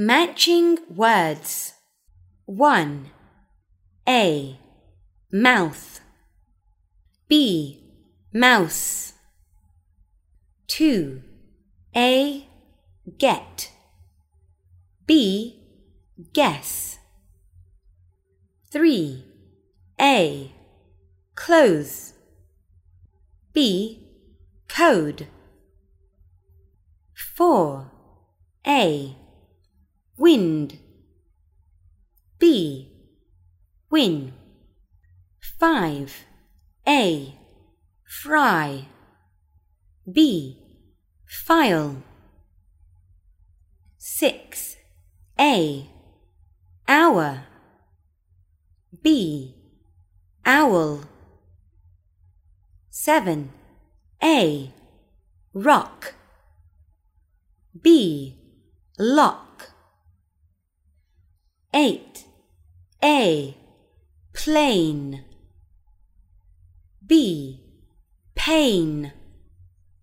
Matching words. 1. A. Mouth. B. Mouse. 2. A. Get. B. Guess. 3. A. Close. B. Code. 4. A. Wind. B. Win. 5. A. Fry. B. File. 6. A. Hour. B. Owl. 7. A. Rock. B. Lock. 8. A. Plane. B. Pain.